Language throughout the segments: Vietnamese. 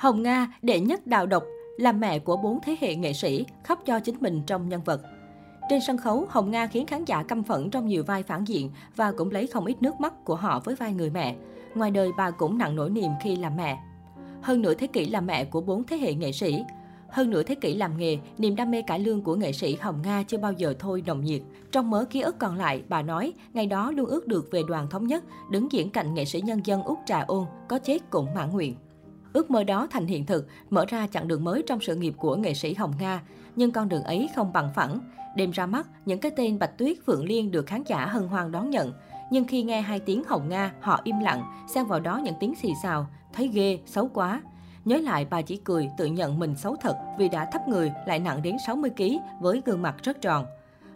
Hồng Nga, đệ nhất đào độc, là mẹ của bốn thế hệ nghệ sĩ, khóc cho chính mình trong nhân vật. Trên sân khấu, Hồng Nga khiến khán giả căm phẫn trong nhiều vai phản diện và cũng lấy không ít nước mắt của họ với vai người mẹ. Ngoài đời, bà cũng nặng nỗi niềm khi làm mẹ. Hơn nửa thế kỷ là mẹ của bốn thế hệ nghệ sĩ. Hơn nửa thế kỷ làm nghề, niềm đam mê cải lương của nghệ sĩ Hồng Nga chưa bao giờ thôi nồng nhiệt. Trong mớ ký ức còn lại, bà nói, ngày đó luôn ước được về đoàn thống nhất, đứng diễn cạnh nghệ sĩ nhân dân Úc Trà Ôn, có chết cũng mãn nguyện. Ước mơ đó thành hiện thực, mở ra chặng đường mới trong sự nghiệp của nghệ sĩ Hồng Nga. Nhưng con đường ấy không bằng phẳng. Đêm ra mắt, những cái tên Bạch Tuyết, Phượng Liên được khán giả hân hoan đón nhận. Nhưng khi nghe hai tiếng Hồng Nga, họ im lặng, xen vào đó những tiếng xì xào, thấy ghê, xấu quá. Nhớ lại bà chỉ cười, tự nhận mình xấu thật vì đã thấp người, lại nặng đến 60kg với gương mặt rất tròn.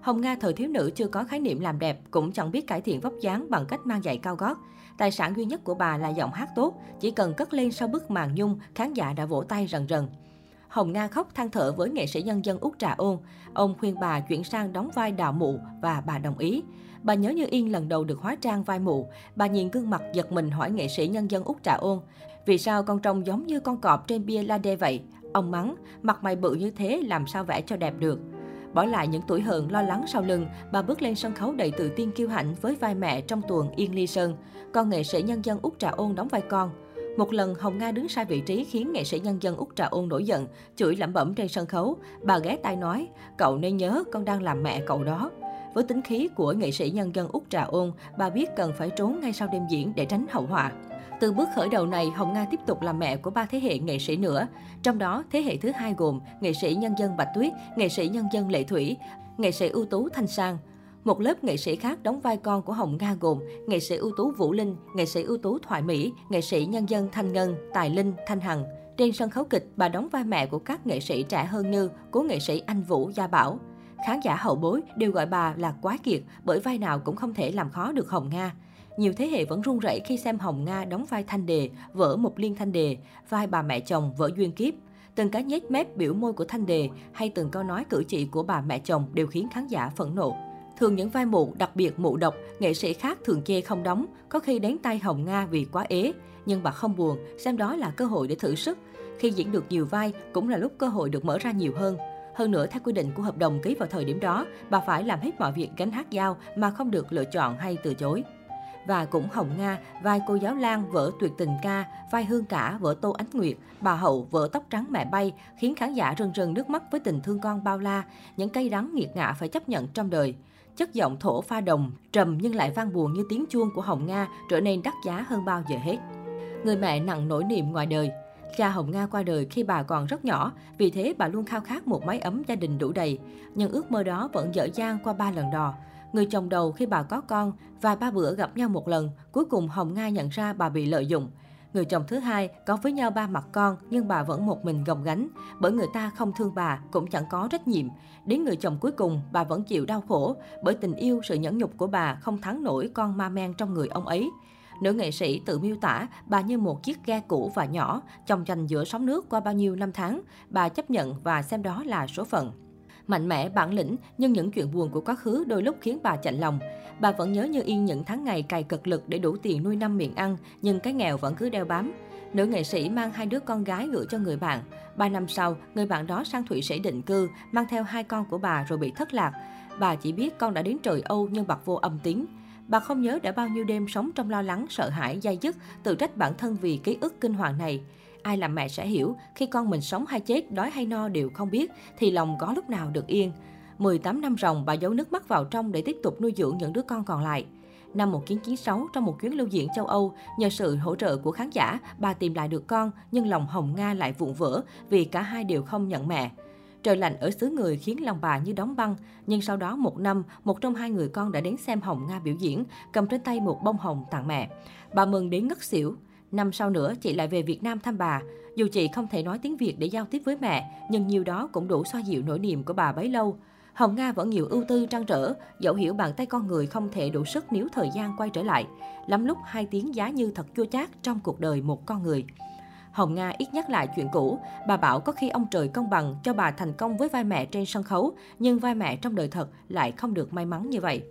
Hồng Nga thời thiếu nữ chưa có khái niệm làm đẹp, cũng chẳng biết cải thiện vóc dáng bằng cách mang giày cao gót. Tài sản duy nhất của bà là giọng hát tốt, chỉ cần cất lên sau bức màn nhung, khán giả đã vỗ tay rần rần. Hồng Nga khóc than thở với nghệ sĩ nhân dân Úc Trà Ôn. Ông khuyên bà chuyển sang đóng vai đạo mụ và bà đồng ý. Bà nhớ như yên lần đầu được hóa trang vai mụ. Bà nhìn gương mặt giật mình hỏi nghệ sĩ nhân dân Úc Trà Ôn. Vì sao con trông giống như con cọp trên bia la đê vậy? Ông mắng, mặt mày bự như thế làm sao vẽ cho đẹp được. Bỏ lại những tuổi hờn lo lắng sau lưng, bà bước lên sân khấu đầy tự tin kiêu hãnh với vai mẹ trong tuồng Yên Ly Sơn. con nghệ sĩ nhân dân Úc Trà Ôn đóng vai con. Một lần, Hồng Nga đứng sai vị trí khiến nghệ sĩ nhân dân Úc Trà Ôn nổi giận, chửi lẩm bẩm trên sân khấu. Bà ghé tay nói, cậu nên nhớ con đang làm mẹ cậu đó. Với tính khí của nghệ sĩ nhân dân Úc Trà Ôn, bà biết cần phải trốn ngay sau đêm diễn để tránh hậu họa. Từ bước khởi đầu này, Hồng Nga tiếp tục làm mẹ của ba thế hệ nghệ sĩ nữa. Trong đó, thế hệ thứ hai gồm nghệ sĩ nhân dân Bạch Tuyết, nghệ sĩ nhân dân Lệ Thủy, nghệ sĩ ưu tú Thanh Sang. Một lớp nghệ sĩ khác đóng vai con của Hồng Nga gồm nghệ sĩ ưu tú Vũ Linh, nghệ sĩ ưu tú Thoại Mỹ, nghệ sĩ nhân dân Thanh Ngân, Tài Linh, Thanh Hằng. Trên sân khấu kịch, bà đóng vai mẹ của các nghệ sĩ trẻ hơn như cố nghệ sĩ Anh Vũ Gia Bảo. Khán giả hậu bối đều gọi bà là quá kiệt bởi vai nào cũng không thể làm khó được Hồng Nga. Nhiều thế hệ vẫn run rẩy khi xem Hồng Nga đóng vai Thanh Đề, vợ Mục Liên Thanh Đề, vai bà mẹ chồng vợ Duyên Kiếp. Từng cái nhếch mép biểu môi của Thanh Đề hay từng câu nói cử chỉ của bà mẹ chồng đều khiến khán giả phẫn nộ. Thường những vai mụ, đặc biệt mụ độc, nghệ sĩ khác thường chê không đóng, có khi đến tay Hồng Nga vì quá ế. Nhưng bà không buồn, xem đó là cơ hội để thử sức. Khi diễn được nhiều vai, cũng là lúc cơ hội được mở ra nhiều hơn. Hơn nữa, theo quy định của hợp đồng ký vào thời điểm đó, bà phải làm hết mọi việc gánh hát giao mà không được lựa chọn hay từ chối và cũng Hồng Nga, vai cô giáo Lan vỡ tuyệt tình ca, vai Hương Cả vỡ Tô Ánh Nguyệt, bà Hậu vỡ tóc trắng mẹ bay, khiến khán giả rưng rưng nước mắt với tình thương con bao la, những cây đắng nghiệt ngã phải chấp nhận trong đời. Chất giọng thổ pha đồng, trầm nhưng lại vang buồn như tiếng chuông của Hồng Nga trở nên đắt giá hơn bao giờ hết. Người mẹ nặng nỗi niềm ngoài đời, Cha Hồng Nga qua đời khi bà còn rất nhỏ, vì thế bà luôn khao khát một mái ấm gia đình đủ đầy. Nhưng ước mơ đó vẫn dở dang qua ba lần đò. Người chồng đầu khi bà có con và ba bữa gặp nhau một lần, cuối cùng Hồng Nga nhận ra bà bị lợi dụng. Người chồng thứ hai có với nhau ba mặt con nhưng bà vẫn một mình gồng gánh bởi người ta không thương bà cũng chẳng có trách nhiệm. Đến người chồng cuối cùng bà vẫn chịu đau khổ bởi tình yêu sự nhẫn nhục của bà không thắng nổi con ma men trong người ông ấy. Nữ nghệ sĩ tự miêu tả bà như một chiếc ghe cũ và nhỏ, chồng chành giữa sóng nước qua bao nhiêu năm tháng. Bà chấp nhận và xem đó là số phận. Mạnh mẽ, bản lĩnh, nhưng những chuyện buồn của quá khứ đôi lúc khiến bà chạnh lòng. Bà vẫn nhớ như yên những tháng ngày cày cực lực để đủ tiền nuôi năm miệng ăn, nhưng cái nghèo vẫn cứ đeo bám. Nữ nghệ sĩ mang hai đứa con gái gửi cho người bạn. Ba năm sau, người bạn đó sang Thụy Sĩ định cư, mang theo hai con của bà rồi bị thất lạc. Bà chỉ biết con đã đến trời Âu nhưng bạc vô âm tín Bà không nhớ đã bao nhiêu đêm sống trong lo lắng, sợ hãi, dai dứt, tự trách bản thân vì ký ức kinh hoàng này. Ai làm mẹ sẽ hiểu, khi con mình sống hay chết, đói hay no đều không biết, thì lòng có lúc nào được yên. 18 năm ròng, bà giấu nước mắt vào trong để tiếp tục nuôi dưỡng những đứa con còn lại. Năm 1996, trong một chuyến lưu diễn châu Âu, nhờ sự hỗ trợ của khán giả, bà tìm lại được con, nhưng lòng Hồng Nga lại vụn vỡ vì cả hai đều không nhận mẹ. Trời lạnh ở xứ người khiến lòng bà như đóng băng, nhưng sau đó một năm, một trong hai người con đã đến xem Hồng Nga biểu diễn, cầm trên tay một bông hồng tặng mẹ. Bà mừng đến ngất xỉu. Năm sau nữa, chị lại về Việt Nam thăm bà. Dù chị không thể nói tiếng Việt để giao tiếp với mẹ, nhưng nhiều đó cũng đủ xoa dịu nỗi niềm của bà bấy lâu. Hồng Nga vẫn nhiều ưu tư trăn trở, dẫu hiểu bàn tay con người không thể đủ sức nếu thời gian quay trở lại. Lắm lúc hai tiếng giá như thật chua chát trong cuộc đời một con người. Hồng Nga ít nhắc lại chuyện cũ. Bà bảo có khi ông trời công bằng cho bà thành công với vai mẹ trên sân khấu, nhưng vai mẹ trong đời thật lại không được may mắn như vậy.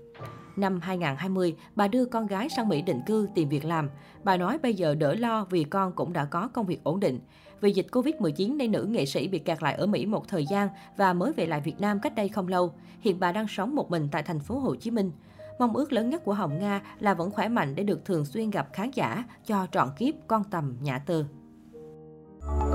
Năm 2020, bà đưa con gái sang Mỹ định cư tìm việc làm. Bà nói bây giờ đỡ lo vì con cũng đã có công việc ổn định. Vì dịch Covid-19 nên nữ nghệ sĩ bị kẹt lại ở Mỹ một thời gian và mới về lại Việt Nam cách đây không lâu. Hiện bà đang sống một mình tại thành phố Hồ Chí Minh. Mong ước lớn nhất của Hồng Nga là vẫn khỏe mạnh để được thường xuyên gặp khán giả cho trọn kiếp con tầm nhã tư.